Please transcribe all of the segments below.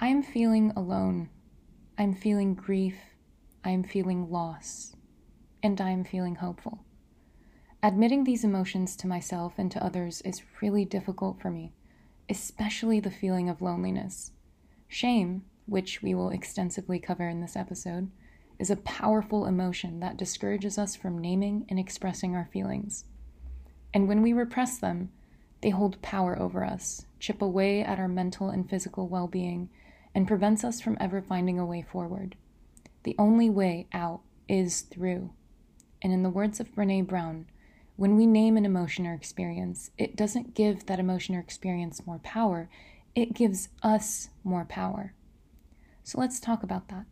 I am feeling alone. I'm feeling grief. I'm feeling loss. And I am feeling hopeful. Admitting these emotions to myself and to others is really difficult for me, especially the feeling of loneliness. Shame, which we will extensively cover in this episode, is a powerful emotion that discourages us from naming and expressing our feelings. And when we repress them, they hold power over us, chip away at our mental and physical well being, and prevents us from ever finding a way forward. The only way out is through. And in the words of Brene Brown, when we name an emotion or experience, it doesn't give that emotion or experience more power, it gives us more power. So let's talk about that.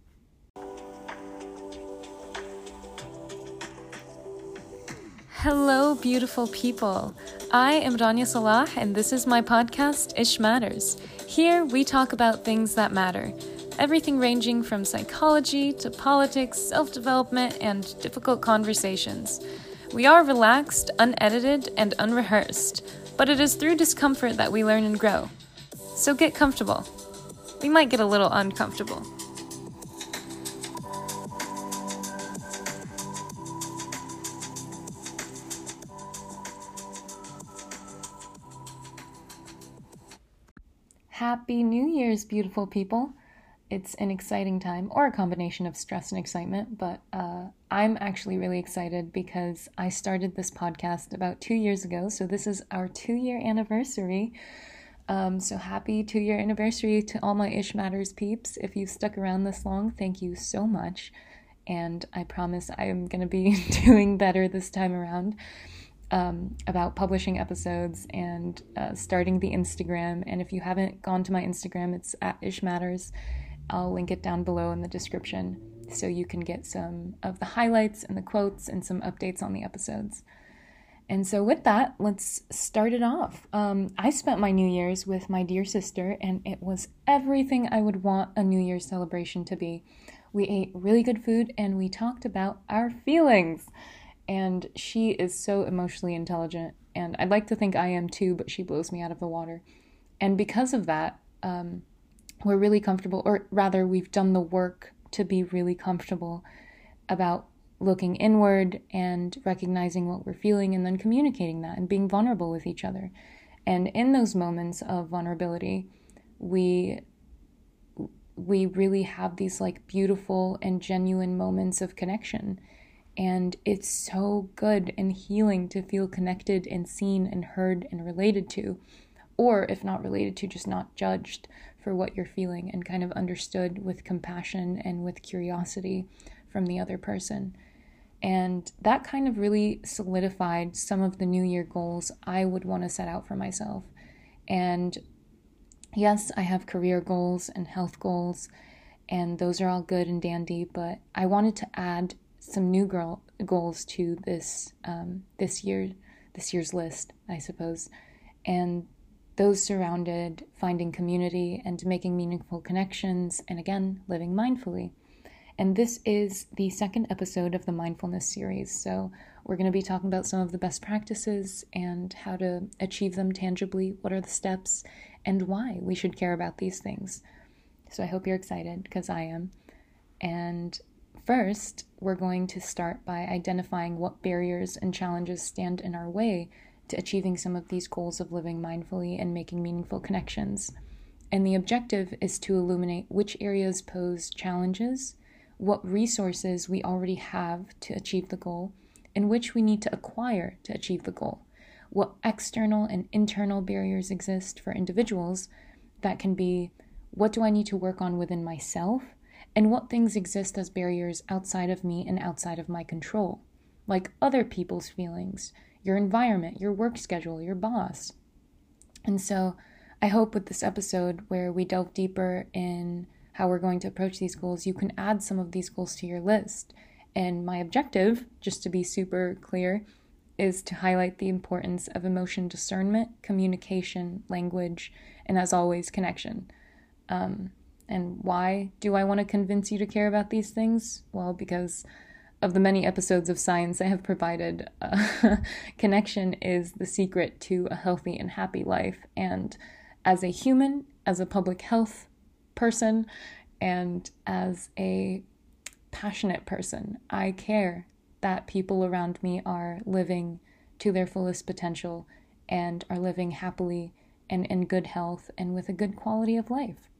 Hello, beautiful people. I am Rania Salah, and this is my podcast, Ish Matters. Here, we talk about things that matter everything ranging from psychology to politics, self development, and difficult conversations. We are relaxed, unedited, and unrehearsed, but it is through discomfort that we learn and grow. So get comfortable. We might get a little uncomfortable. Happy New Year's, beautiful people. It's an exciting time, or a combination of stress and excitement, but uh, I'm actually really excited because I started this podcast about two years ago, so this is our two year anniversary. Um, so happy two year anniversary to all my Ish Matters peeps. If you've stuck around this long, thank you so much. And I promise I am going to be doing better this time around um, about publishing episodes and uh, starting the Instagram. And if you haven't gone to my Instagram, it's at Ish Matters. I'll link it down below in the description so you can get some of the highlights and the quotes and some updates on the episodes. And so, with that, let's start it off. Um, I spent my New Year's with my dear sister, and it was everything I would want a New Year's celebration to be. We ate really good food and we talked about our feelings and she is so emotionally intelligent and i'd like to think i am too but she blows me out of the water. And because of that um, we're really comfortable or rather we've done the work to be really comfortable about looking inward and recognizing what we're feeling and then communicating that and being vulnerable with each other. And in those moments of vulnerability we we really have these like beautiful and genuine moments of connection and it's so good and healing to feel connected and seen and heard and related to. Or if not related to, just not judged for what you're feeling and kind of understood with compassion and with curiosity from the other person. And that kind of really solidified some of the New Year goals I would want to set out for myself. And yes, I have career goals and health goals, and those are all good and dandy, but I wanted to add some new girl goals to this um, this year this year's list, I suppose, and those surrounded finding community and making meaningful connections, and again living mindfully. And this is the second episode of the mindfulness series. So, we're going to be talking about some of the best practices and how to achieve them tangibly. What are the steps and why we should care about these things. So, I hope you're excited because I am. And First, we're going to start by identifying what barriers and challenges stand in our way to achieving some of these goals of living mindfully and making meaningful connections. And the objective is to illuminate which areas pose challenges, what resources we already have to achieve the goal, and which we need to acquire to achieve the goal, what external and internal barriers exist for individuals that can be what do I need to work on within myself and what things exist as barriers outside of me and outside of my control, like other people's feelings, your environment, your work schedule, your boss. And so, I hope with this episode, where we delve deeper in how we're going to approach these goals, you can add some of these goals to your list. And my objective, just to be super clear, is to highlight the importance of emotion discernment, communication, language, and as always, connection. Um, and why do I want to convince you to care about these things? Well, because of the many episodes of science I have provided, uh, connection is the secret to a healthy and happy life. And as a human, as a public health person and as a passionate person. I care that people around me are living to their fullest potential and are living happily and in good health and with a good quality of life.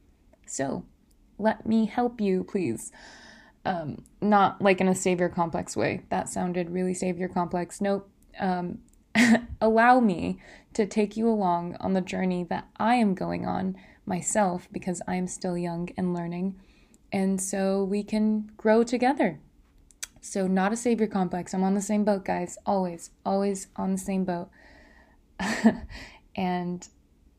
So, let me help you, please. Um, not like in a savior complex way. That sounded really savior complex. Nope. Um, allow me to take you along on the journey that I am going on myself because I am still young and learning. And so we can grow together. So, not a savior complex. I'm on the same boat, guys. Always, always on the same boat. and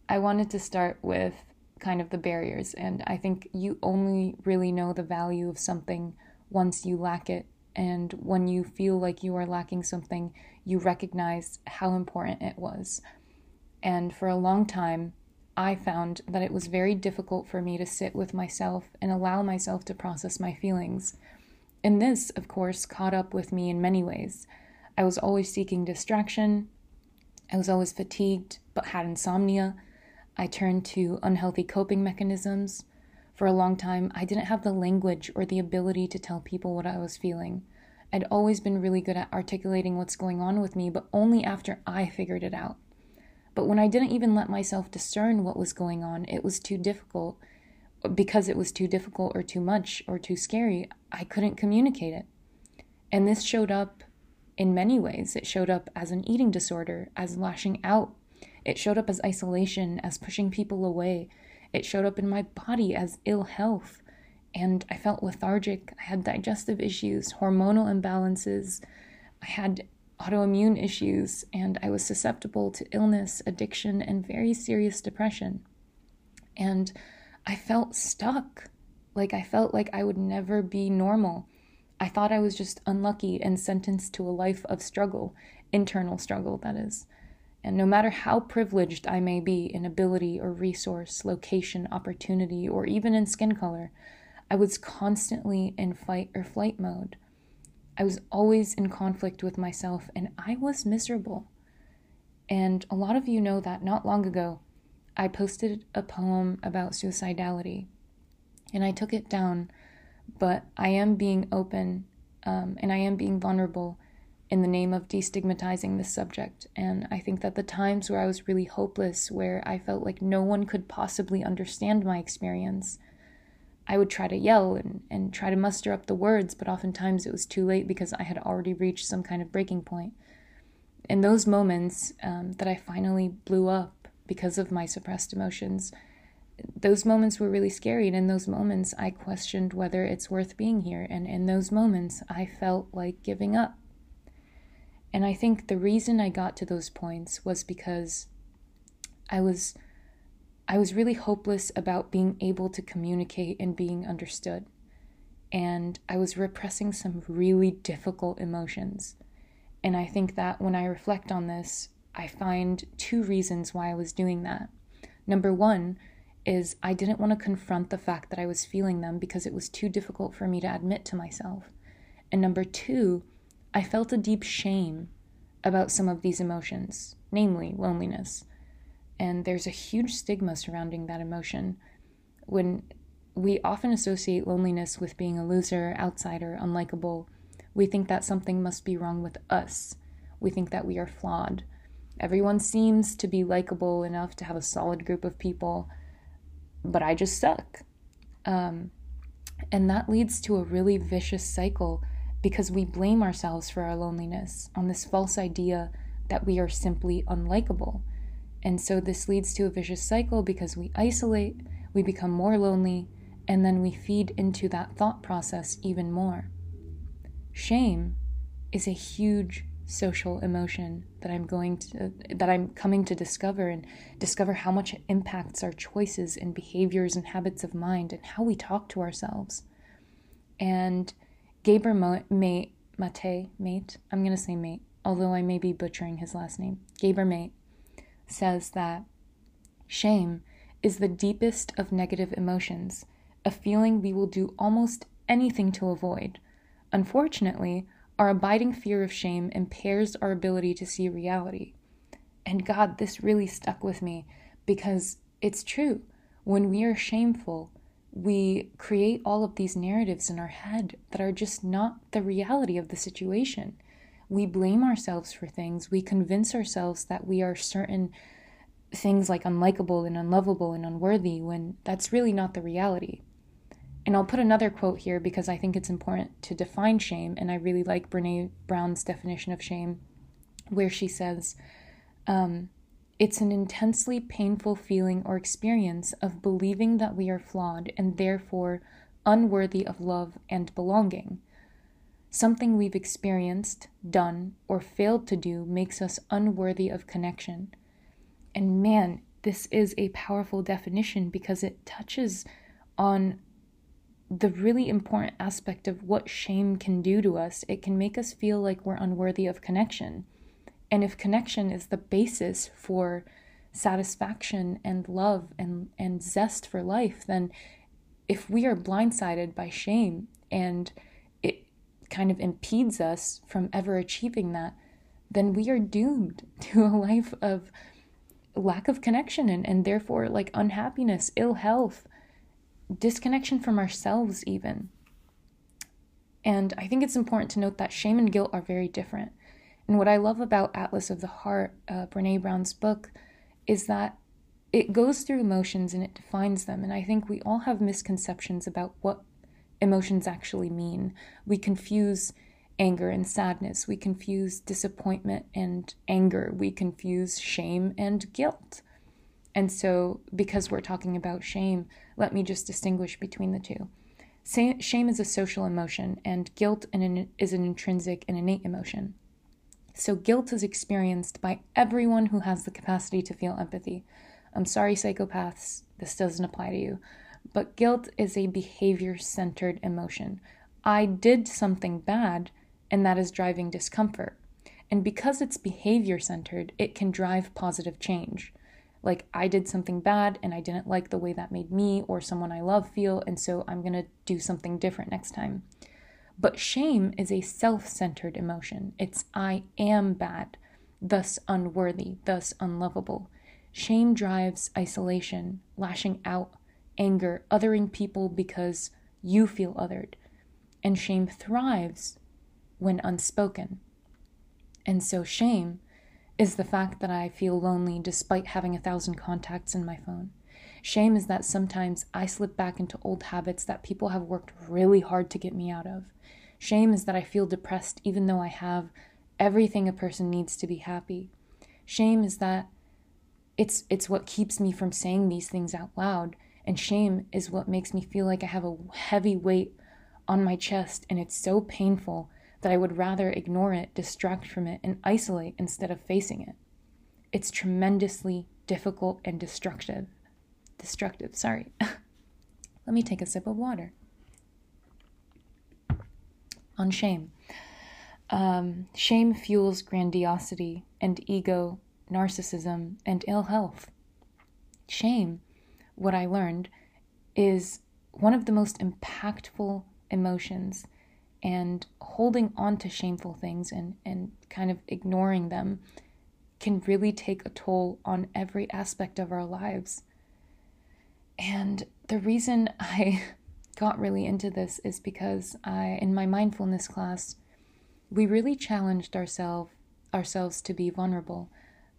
I wanted to start with kind of the barriers. And I think you only really know the value of something once you lack it. And when you feel like you are lacking something, you recognize how important it was. And for a long time, I found that it was very difficult for me to sit with myself and allow myself to process my feelings. And this, of course, caught up with me in many ways. I was always seeking distraction. I was always fatigued, but had insomnia. I turned to unhealthy coping mechanisms. For a long time, I didn't have the language or the ability to tell people what I was feeling. I'd always been really good at articulating what's going on with me, but only after I figured it out. But when I didn't even let myself discern what was going on, it was too difficult. Because it was too difficult or too much or too scary, I couldn't communicate it. And this showed up in many ways. It showed up as an eating disorder, as lashing out it showed up as isolation, as pushing people away. It showed up in my body as ill health. And I felt lethargic. I had digestive issues, hormonal imbalances. I had autoimmune issues, and I was susceptible to illness, addiction, and very serious depression. And I felt stuck. Like I felt like I would never be normal. I thought I was just unlucky and sentenced to a life of struggle, internal struggle, that is. And no matter how privileged I may be in ability or resource, location, opportunity, or even in skin color, I was constantly in fight or flight mode. I was always in conflict with myself and I was miserable. And a lot of you know that not long ago, I posted a poem about suicidality and I took it down, but I am being open um, and I am being vulnerable in the name of destigmatizing this subject. And I think that the times where I was really hopeless, where I felt like no one could possibly understand my experience, I would try to yell and, and try to muster up the words, but oftentimes it was too late because I had already reached some kind of breaking point. In those moments um, that I finally blew up because of my suppressed emotions, those moments were really scary. And in those moments, I questioned whether it's worth being here. And in those moments, I felt like giving up. And I think the reason I got to those points was because I was I was really hopeless about being able to communicate and being understood. And I was repressing some really difficult emotions. And I think that when I reflect on this, I find two reasons why I was doing that. Number one is I didn't want to confront the fact that I was feeling them because it was too difficult for me to admit to myself. And number two I felt a deep shame about some of these emotions, namely loneliness. And there's a huge stigma surrounding that emotion. When we often associate loneliness with being a loser, outsider, unlikable, we think that something must be wrong with us. We think that we are flawed. Everyone seems to be likable enough to have a solid group of people, but I just suck. Um, and that leads to a really vicious cycle because we blame ourselves for our loneliness on this false idea that we are simply unlikable. And so this leads to a vicious cycle because we isolate, we become more lonely, and then we feed into that thought process even more. Shame is a huge social emotion that I'm going to that I'm coming to discover and discover how much it impacts our choices and behaviors and habits of mind and how we talk to ourselves. And Gabor Mate, Mate, Mate, I'm going to say Mate, although I may be butchering his last name. Gabor Mate says that shame is the deepest of negative emotions, a feeling we will do almost anything to avoid. Unfortunately, our abiding fear of shame impairs our ability to see reality. And God, this really stuck with me because it's true. When we are shameful, we create all of these narratives in our head that are just not the reality of the situation. We blame ourselves for things. We convince ourselves that we are certain things like unlikable and unlovable and unworthy when that's really not the reality. And I'll put another quote here because I think it's important to define shame, and I really like Brene Brown's definition of shame, where she says, um, it's an intensely painful feeling or experience of believing that we are flawed and therefore unworthy of love and belonging. Something we've experienced, done, or failed to do makes us unworthy of connection. And man, this is a powerful definition because it touches on the really important aspect of what shame can do to us. It can make us feel like we're unworthy of connection. And if connection is the basis for satisfaction and love and, and zest for life, then if we are blindsided by shame and it kind of impedes us from ever achieving that, then we are doomed to a life of lack of connection and, and therefore like unhappiness, ill health, disconnection from ourselves, even. And I think it's important to note that shame and guilt are very different. And what I love about Atlas of the Heart, uh, Brene Brown's book, is that it goes through emotions and it defines them. And I think we all have misconceptions about what emotions actually mean. We confuse anger and sadness, we confuse disappointment and anger, we confuse shame and guilt. And so, because we're talking about shame, let me just distinguish between the two. Shame is a social emotion, and guilt is an intrinsic and innate emotion. So, guilt is experienced by everyone who has the capacity to feel empathy. I'm sorry, psychopaths, this doesn't apply to you. But guilt is a behavior centered emotion. I did something bad, and that is driving discomfort. And because it's behavior centered, it can drive positive change. Like, I did something bad and I didn't like the way that made me or someone I love feel, and so I'm gonna do something different next time. But shame is a self centered emotion. It's I am bad, thus unworthy, thus unlovable. Shame drives isolation, lashing out, anger, othering people because you feel othered. And shame thrives when unspoken. And so, shame is the fact that I feel lonely despite having a thousand contacts in my phone. Shame is that sometimes I slip back into old habits that people have worked really hard to get me out of. Shame is that I feel depressed even though I have everything a person needs to be happy. Shame is that it's it's what keeps me from saying these things out loud, and shame is what makes me feel like I have a heavy weight on my chest and it's so painful that I would rather ignore it, distract from it, and isolate instead of facing it. It's tremendously difficult and destructive. Destructive, sorry. Let me take a sip of water on shame. Um, shame fuels grandiosity and ego, narcissism, and ill health. Shame, what I learned, is one of the most impactful emotions, and holding on to shameful things and, and kind of ignoring them can really take a toll on every aspect of our lives. And the reason I got really into this is because I, in my mindfulness class, we really challenged ourselves ourselves to be vulnerable.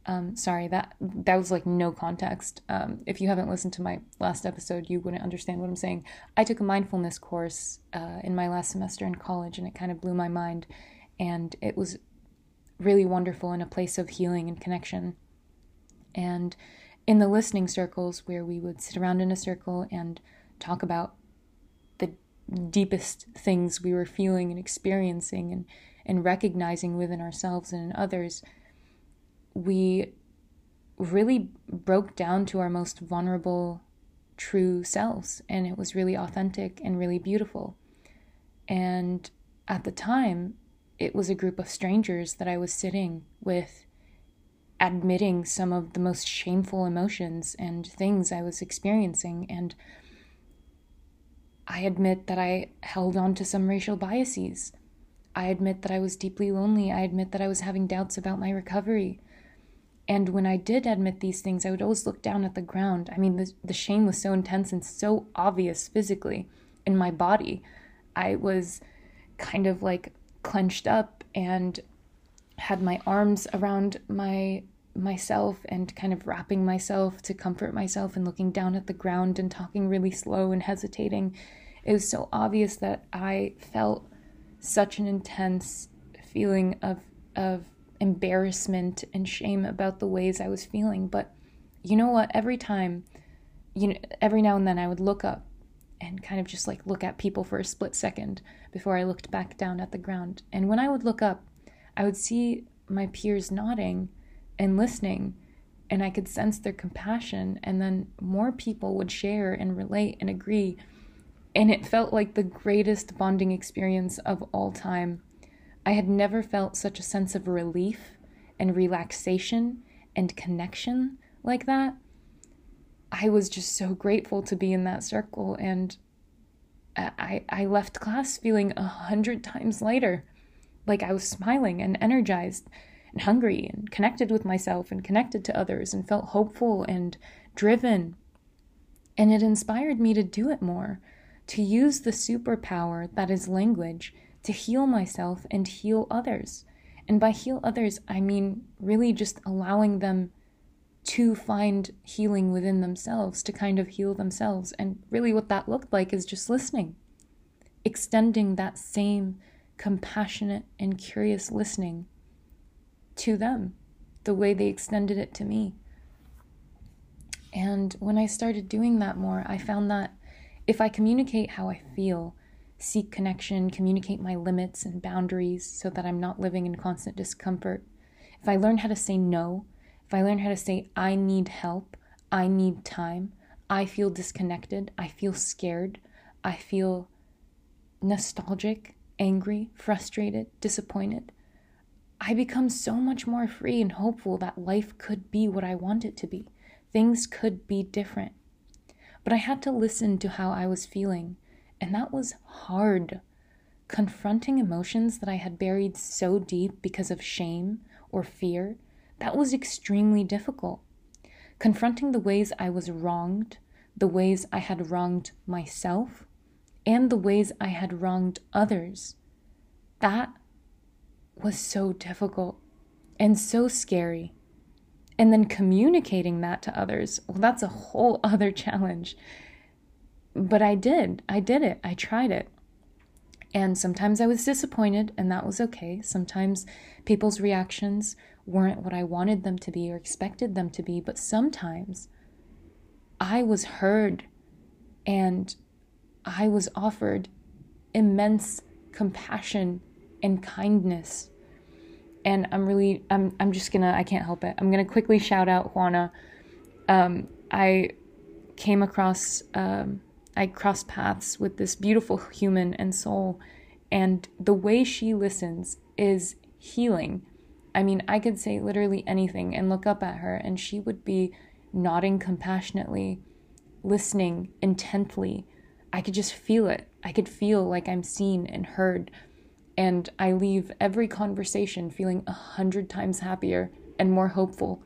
Um, sorry, that that was like no context. Um, if you haven't listened to my last episode, you wouldn't understand what I'm saying. I took a mindfulness course uh, in my last semester in college, and it kind of blew my mind, and it was really wonderful in a place of healing and connection. And in the listening circles, where we would sit around in a circle and talk about the deepest things we were feeling and experiencing and, and recognizing within ourselves and in others, we really broke down to our most vulnerable, true selves. And it was really authentic and really beautiful. And at the time, it was a group of strangers that I was sitting with, admitting some of the most shameful emotions and things I was experiencing. And I admit that I held on to some racial biases. I admit that I was deeply lonely. I admit that I was having doubts about my recovery. And when I did admit these things, I would always look down at the ground. I mean, the, the shame was so intense and so obvious physically in my body. I was kind of like clenched up and had my arms around my myself and kind of wrapping myself to comfort myself and looking down at the ground and talking really slow and hesitating. It was so obvious that I felt such an intense feeling of of embarrassment and shame about the ways I was feeling. But you know what? Every time, you know, every now and then I would look up and kind of just like look at people for a split second before I looked back down at the ground. And when I would look up, I would see my peers nodding and listening, and I could sense their compassion. And then more people would share and relate and agree. And it felt like the greatest bonding experience of all time. I had never felt such a sense of relief and relaxation and connection like that. I was just so grateful to be in that circle, and I, I left class feeling a hundred times lighter. Like I was smiling and energized and hungry and connected with myself and connected to others and felt hopeful and driven. And it inspired me to do it more, to use the superpower that is language to heal myself and heal others. And by heal others, I mean really just allowing them to find healing within themselves, to kind of heal themselves. And really, what that looked like is just listening, extending that same compassionate and curious listening to them the way they extended it to me. And when I started doing that more, I found that if I communicate how I feel, seek connection, communicate my limits and boundaries so that I'm not living in constant discomfort. If I learn how to say no, if I learn how to say, I need help, I need time, I feel disconnected, I feel scared, I feel nostalgic, angry, frustrated, disappointed, I become so much more free and hopeful that life could be what I want it to be. Things could be different. But I had to listen to how I was feeling and that was hard. Confronting emotions that I had buried so deep because of shame or fear, that was extremely difficult. Confronting the ways I was wronged, the ways I had wronged myself, and the ways I had wronged others, that was so difficult and so scary. And then communicating that to others, well, that's a whole other challenge but I did. I did it. I tried it. And sometimes I was disappointed, and that was okay. Sometimes people's reactions weren't what I wanted them to be or expected them to be, but sometimes I was heard and I was offered immense compassion and kindness. And I'm really, I'm, I'm just gonna, I can't help it. I'm gonna quickly shout out Juana. Um, I came across um, I crossed paths with this beautiful human and soul, and the way she listens is healing. I mean, I could say literally anything and look up at her, and she would be nodding compassionately, listening intently. I could just feel it. I could feel like I'm seen and heard. And I leave every conversation feeling a hundred times happier and more hopeful.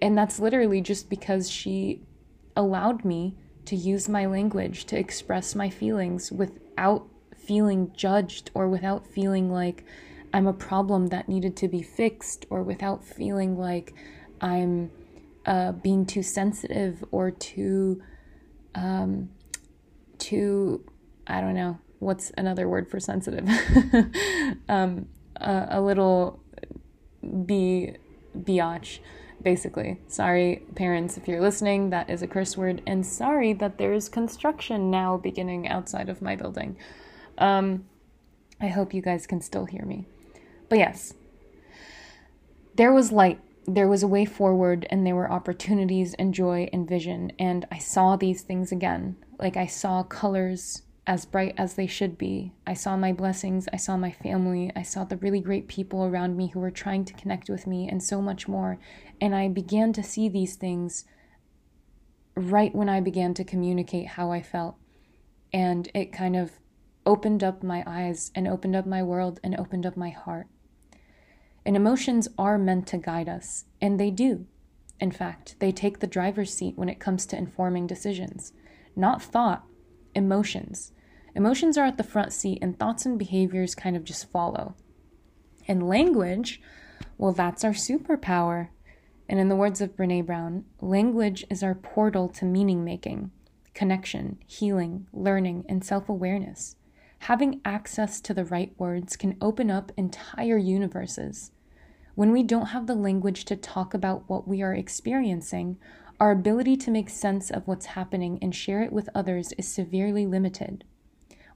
And that's literally just because she allowed me to use my language to express my feelings without feeling judged or without feeling like I'm a problem that needed to be fixed or without feeling like I'm uh, being too sensitive or too, um, too, I don't know, what's another word for sensitive? um, a, a little be biatch basically. Sorry, parents, if you're listening, that is a curse word, and sorry that there's construction now beginning outside of my building. Um, I hope you guys can still hear me. But yes, there was light, there was a way forward, and there were opportunities and joy and vision, and I saw these things again. Like I saw colors as bright as they should be. I saw my blessings, I saw my family, I saw the really great people around me who were trying to connect with me, and so much more. And I began to see these things right when I began to communicate how I felt. And it kind of opened up my eyes and opened up my world and opened up my heart. And emotions are meant to guide us, and they do. In fact, they take the driver's seat when it comes to informing decisions. Not thought, emotions. Emotions are at the front seat, and thoughts and behaviors kind of just follow. And language, well, that's our superpower. And in the words of Brene Brown, language is our portal to meaning making, connection, healing, learning, and self awareness. Having access to the right words can open up entire universes. When we don't have the language to talk about what we are experiencing, our ability to make sense of what's happening and share it with others is severely limited.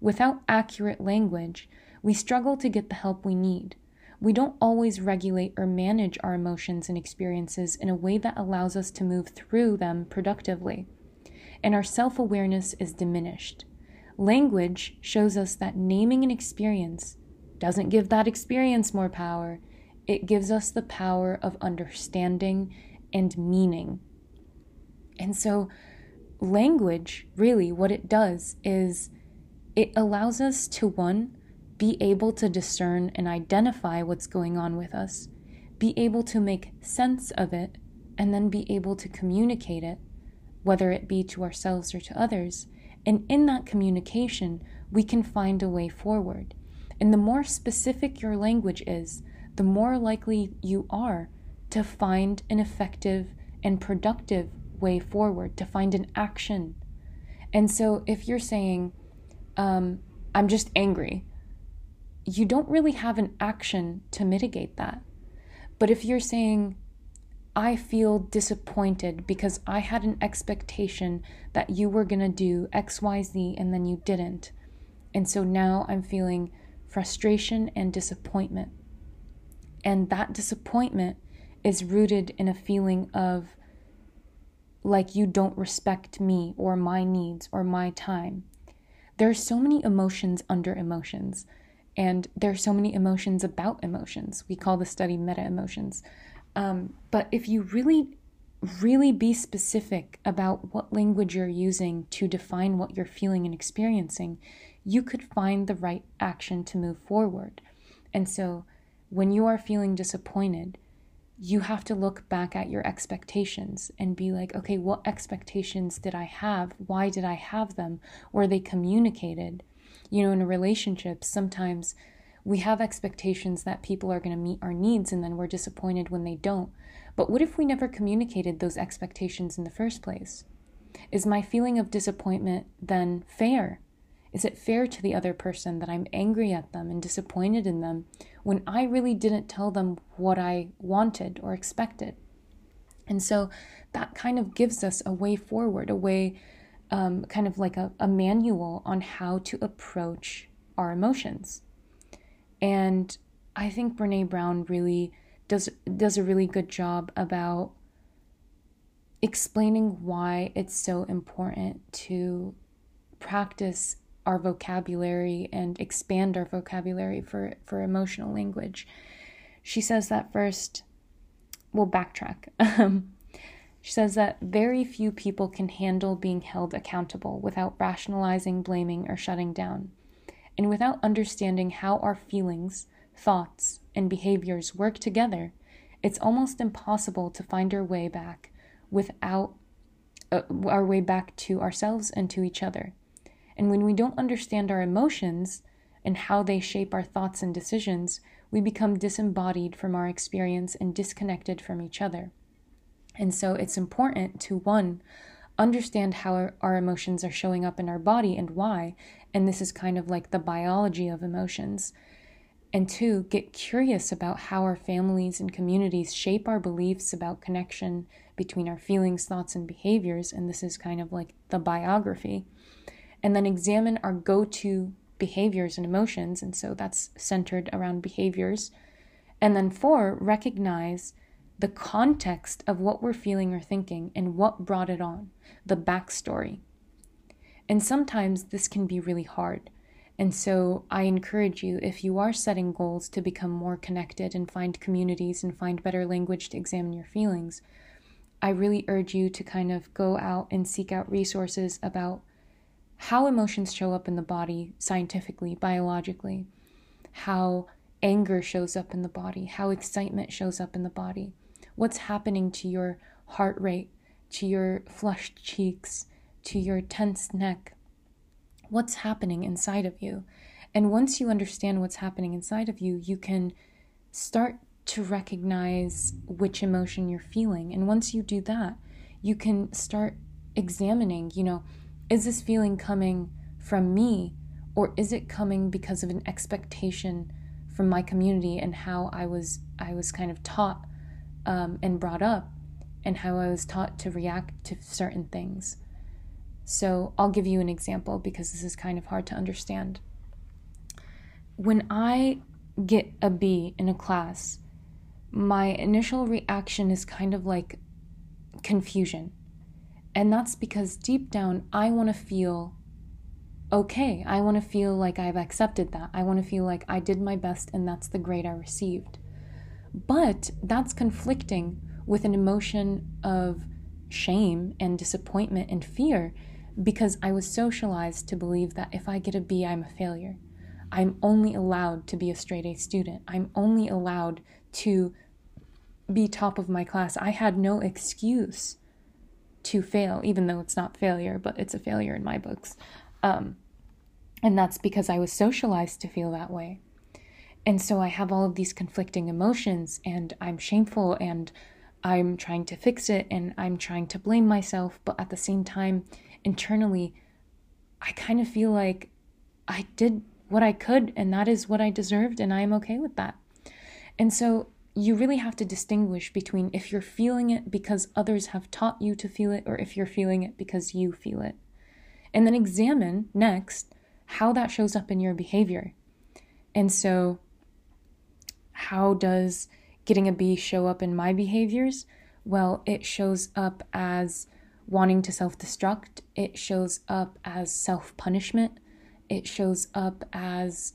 Without accurate language, we struggle to get the help we need. We don't always regulate or manage our emotions and experiences in a way that allows us to move through them productively. And our self awareness is diminished. Language shows us that naming an experience doesn't give that experience more power, it gives us the power of understanding and meaning. And so, language really, what it does is it allows us to one, be able to discern and identify what's going on with us, be able to make sense of it, and then be able to communicate it, whether it be to ourselves or to others. And in that communication, we can find a way forward. And the more specific your language is, the more likely you are to find an effective and productive way forward, to find an action. And so if you're saying, um, I'm just angry, you don't really have an action to mitigate that. But if you're saying, I feel disappointed because I had an expectation that you were going to do XYZ and then you didn't. And so now I'm feeling frustration and disappointment. And that disappointment is rooted in a feeling of like you don't respect me or my needs or my time. There are so many emotions under emotions, and there are so many emotions about emotions. We call the study meta emotions. Um, but if you really, really be specific about what language you're using to define what you're feeling and experiencing, you could find the right action to move forward. And so, when you are feeling disappointed, you have to look back at your expectations and be like, okay, what expectations did I have? Why did I have them? Were they communicated? You know, in a relationship, sometimes we have expectations that people are going to meet our needs and then we're disappointed when they don't. But what if we never communicated those expectations in the first place? Is my feeling of disappointment then fair? Is it fair to the other person that I'm angry at them and disappointed in them when I really didn't tell them what I wanted or expected? And so that kind of gives us a way forward, a way, um, kind of like a, a manual on how to approach our emotions. And I think Brene Brown really does does a really good job about explaining why it's so important to practice our vocabulary and expand our vocabulary for, for emotional language. She says that first, we'll backtrack. Um, she says that very few people can handle being held accountable without rationalizing, blaming, or shutting down. And without understanding how our feelings, thoughts, and behaviors work together, it's almost impossible to find our way back without uh, our way back to ourselves and to each other. And when we don't understand our emotions and how they shape our thoughts and decisions, we become disembodied from our experience and disconnected from each other. And so it's important to one, understand how our, emotions are showing up in our body and why. And this is kind of like the biology of emotions. And two, get curious about how our families and communities shape our beliefs about connection between our feelings, thoughts, and behaviors. And this is kind of like the biography and then examine our go to behaviors and emotions. And so that's centered around behaviors. And then four, recognize the context of what we're feeling or thinking and what brought it on, the backstory. And sometimes this can be really hard. And so I encourage you, if you are setting goals to become more connected and find communities and find better language to examine your feelings, I really urge you to kind of go out and seek out resources about how emotions show up in the body scientifically, biologically, how anger shows up in the body, how excitement shows up in the body, what's happening to your heart rate, to your flushed cheeks, to your tense neck, what's happening inside of you. And once you understand what's happening inside of you, you can start to recognize which emotion you're feeling. And once you do that, you can start examining, you know, is this feeling coming from me or is it coming because of an expectation from my community and how I was I was kind of taught um, and brought up and how I was taught to react to certain things. So I'll give you an example because this is kind of hard to understand. When I get a B in a class, my initial reaction is kind of like confusion. And that's because deep down, I want to feel okay. I want to feel like I've accepted that. I want to feel like I did my best and that's the grade I received. But that's conflicting with an emotion of shame and disappointment and fear because I was socialized to believe that if I get a B, I'm a failure. I'm only allowed to be a straight A student. I'm only allowed to be top of my class. I had no excuse to fail, even though it's not failure, but it's a failure in my books. Um, and that's because I was socialized to feel that way. And so I have all of these conflicting emotions, and I'm shameful, and I'm trying to fix it, and I'm trying to blame myself. But at the same time, internally, I kind of feel like I did what I could, and that is what I deserved, and I am okay with that. And so you really have to distinguish between if you're feeling it because others have taught you to feel it, or if you're feeling it because you feel it. And then examine next how that shows up in your behavior. And so, how does getting a B show up in my behaviors? Well, it shows up as wanting to self destruct, it shows up as self punishment, it shows up as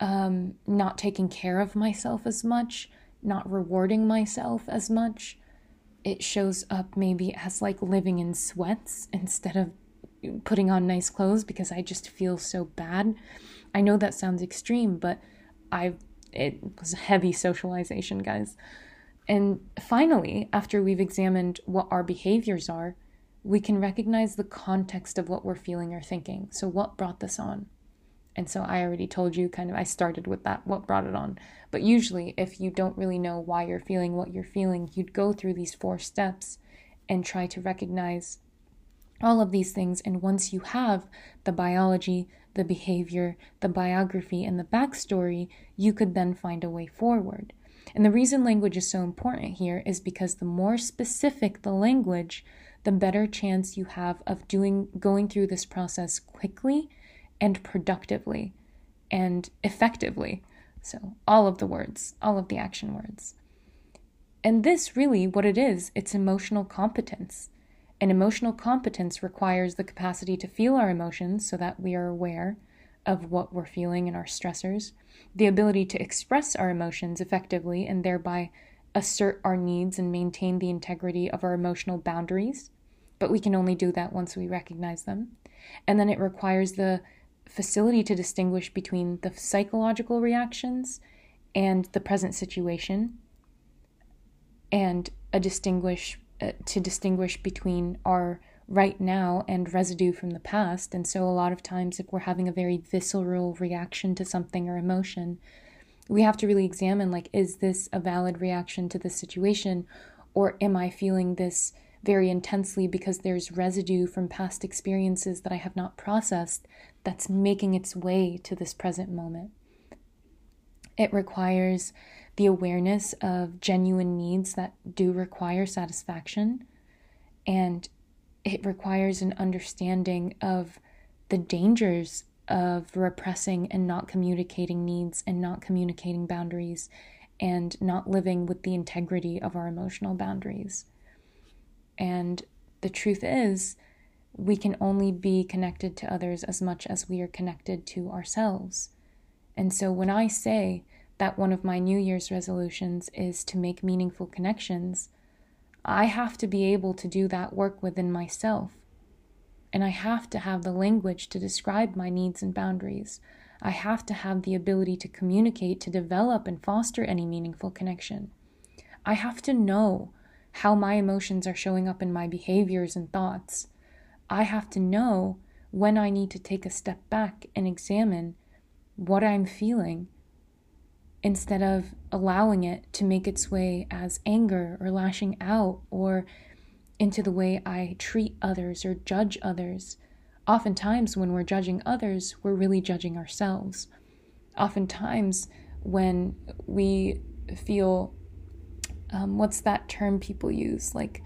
um, not taking care of myself as much, not rewarding myself as much. It shows up maybe as like living in sweats instead of putting on nice clothes because I just feel so bad. I know that sounds extreme, but I it was heavy socialization, guys. And finally, after we've examined what our behaviors are, we can recognize the context of what we're feeling or thinking. So, what brought this on? And so, I already told you kind of, I started with that, what brought it on. But usually, if you don't really know why you're feeling what you're feeling, you'd go through these four steps and try to recognize all of these things. And once you have the biology, the behavior, the biography, and the backstory, you could then find a way forward. And the reason language is so important here is because the more specific the language, the better chance you have of doing going through this process quickly and productively and effectively. So, all of the words, all of the action words. And this really what it is, it's emotional competence. And emotional competence requires the capacity to feel our emotions so that we are aware of what we're feeling and our stressors, the ability to express our emotions effectively and thereby assert our needs and maintain the integrity of our emotional boundaries. But we can only do that once we recognize them. And then it requires the facility to distinguish between the psychological reactions and the present situation and a distinguish uh, to distinguish between our right now and residue from the past. And so, a lot of times, if we're having a very visceral reaction to something or emotion, we have to really examine like, is this a valid reaction to this situation? Or am I feeling this very intensely because there's residue from past experiences that I have not processed that's making its way to this present moment? It requires the awareness of genuine needs that do require satisfaction. And it requires an understanding of the dangers of repressing and not communicating needs and not communicating boundaries and not living with the integrity of our emotional boundaries. And the truth is, we can only be connected to others as much as we are connected to ourselves. And so when I say that one of my New Year's resolutions is to make meaningful connections, I have to be able to do that work within myself. and I have to have the language to describe my needs and boundaries. I have to have the ability to communicate, to develop and foster any meaningful connection. I have to know how my emotions are showing up in my behaviors and thoughts. I have to know when I need to take a step back and examine what I'm feeling instead of allowing it to make its way as anger or lashing out or into the way I treat others or judge others. Oftentimes, when we're judging others, we're really judging ourselves. Oftentimes, when we feel um, what's that term people use? Like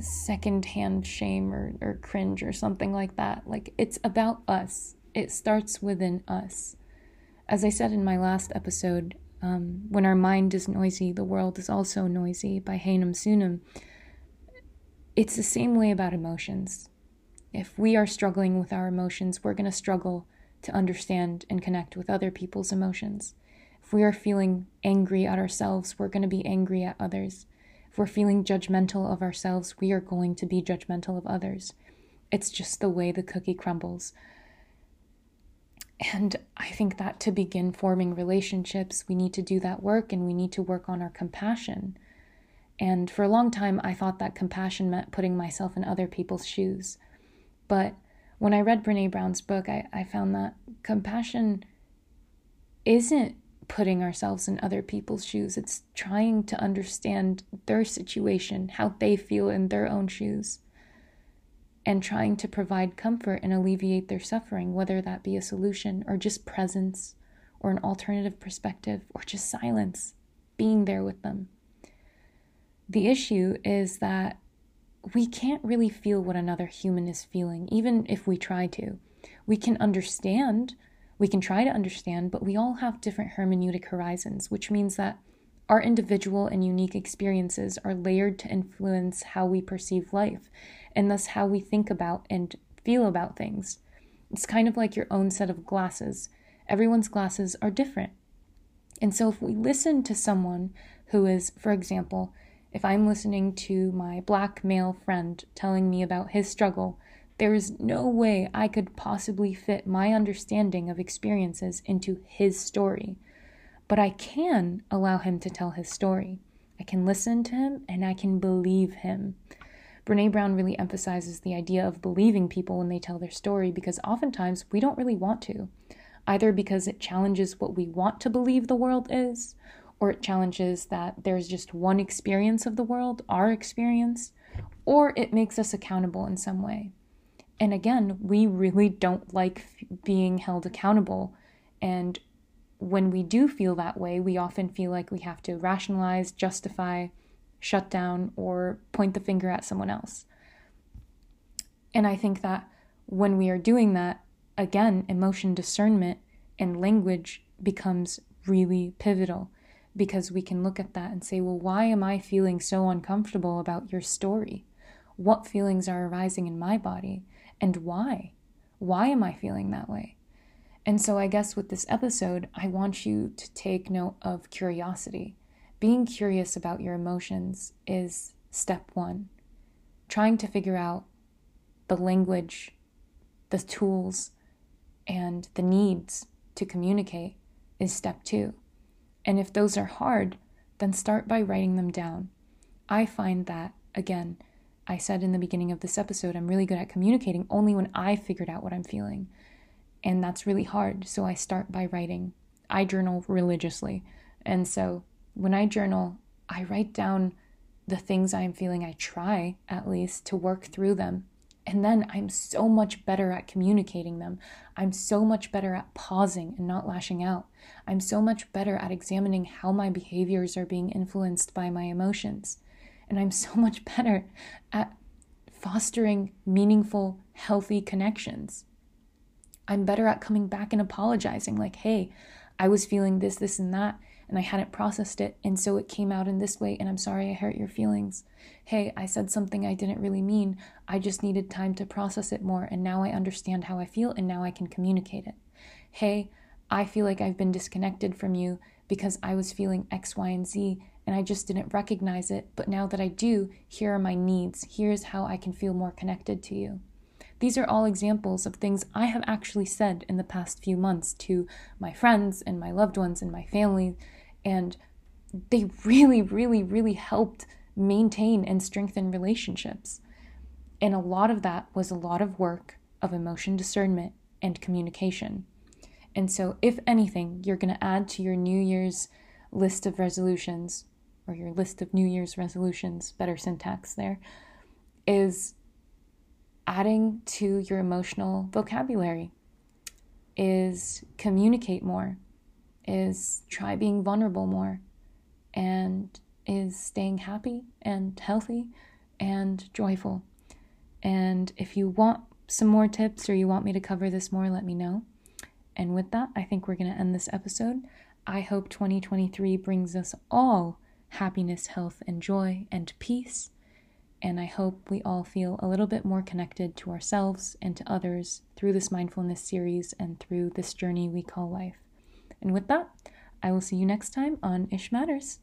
secondhand shame or, or cringe or something like that. Like it's about us, it starts within us. As I said in my last episode, um, when our mind is noisy, the world is also noisy by Haemin Sunim. It's the same way about emotions. If we are struggling with our emotions, we're going to struggle to understand and connect with other people's emotions. If we are feeling angry at ourselves, we're going to be angry at others. If we're feeling judgmental of ourselves, we are going to be judgmental of others. It's just the way the cookie crumbles. And I think that to begin forming relationships, we need to do that work and we need to work on our compassion. And for a long time, I thought that compassion meant putting myself in other people's shoes. But when I read Brene Brown's book, I, I found that compassion isn't putting ourselves in other people's shoes. It's trying to understand their situation, how they feel in their own shoes, and trying to provide comfort and alleviate their suffering, whether that be a solution or just presence or an alternative perspective or just silence, being there with them. The issue is that we can't really feel what another human is feeling, even if we try to. We can understand we can try to understand, but we all have different hermeneutic horizons, which means that our individual and unique experiences are layered to influence how we perceive life, and thus how we think about and feel about things. It's kind of like your own set of glasses. Everyone's glasses are different. And so, if we listen to someone who is, for example, if I'm listening to my black male friend telling me about his struggle there is no way I could possibly fit my understanding of experiences into his story. But I can allow him to tell his story. I can listen to him and I can believe him. Brene Brown really emphasizes the idea of believing people when they tell their story because oftentimes we don't really want to, either because it challenges what we want to believe the world is, or it challenges that there's just one experience of the world, our experience, or it makes us accountable in some way. And again, we really don't like being held accountable. And when we do feel that way, we often feel like we have to rationalize, justify, shut down, or point the finger at someone else. And I think that when we are doing that, again, emotion discernment and language becomes really pivotal because we can look at that and say, well, why am I feeling so uncomfortable about your story? What feelings are arising in my body? And why? Why am I feeling that way? And so, I guess with this episode, I want you to take note of curiosity. Being curious about your emotions is step one. Trying to figure out the language, the tools, and the needs to communicate is step two. And if those are hard, then start by writing them down. I find that, again, I said in the beginning of this episode, I'm really good at communicating only when I figured out what I'm feeling. And that's really hard. So I start by writing. I journal religiously. And so when I journal, I write down the things I'm feeling. I try, at least, to work through them. And then I'm so much better at communicating them. I'm so much better at pausing and not lashing out. I'm so much better at examining how my behaviors are being influenced by my emotions. And I'm so much better at fostering meaningful, healthy connections. I'm better at coming back and apologizing, like, hey, I was feeling this, this, and that, and I hadn't processed it, and so it came out in this way, and I'm sorry I hurt your feelings. Hey, I said something I didn't really mean. I just needed time to process it more, and now I understand how I feel, and now I can communicate it. Hey, I feel like I've been disconnected from you because I was feeling X, Y, and Z, and I just didn't recognize it. But now that I do, here are my needs. Here's how I can feel more connected to you. These are all examples of things I have actually said in the past few months to my friends and my loved ones and my family. And they really, really, really helped maintain and strengthen relationships. And a lot of that was a lot of work of emotion discernment and communication. And so, if anything, you're going to add to your New Year's list of resolutions, or your list of New Year's resolutions, better syntax there, is adding to your emotional vocabulary, is communicate more, is try being vulnerable more, and is staying happy and healthy and joyful. And if you want some more tips or you want me to cover this more, let me know. And with that, I think we're going to end this episode. I hope 2023 brings us all happiness, health, and joy and peace. And I hope we all feel a little bit more connected to ourselves and to others through this mindfulness series and through this journey we call life. And with that, I will see you next time on Ish Matters.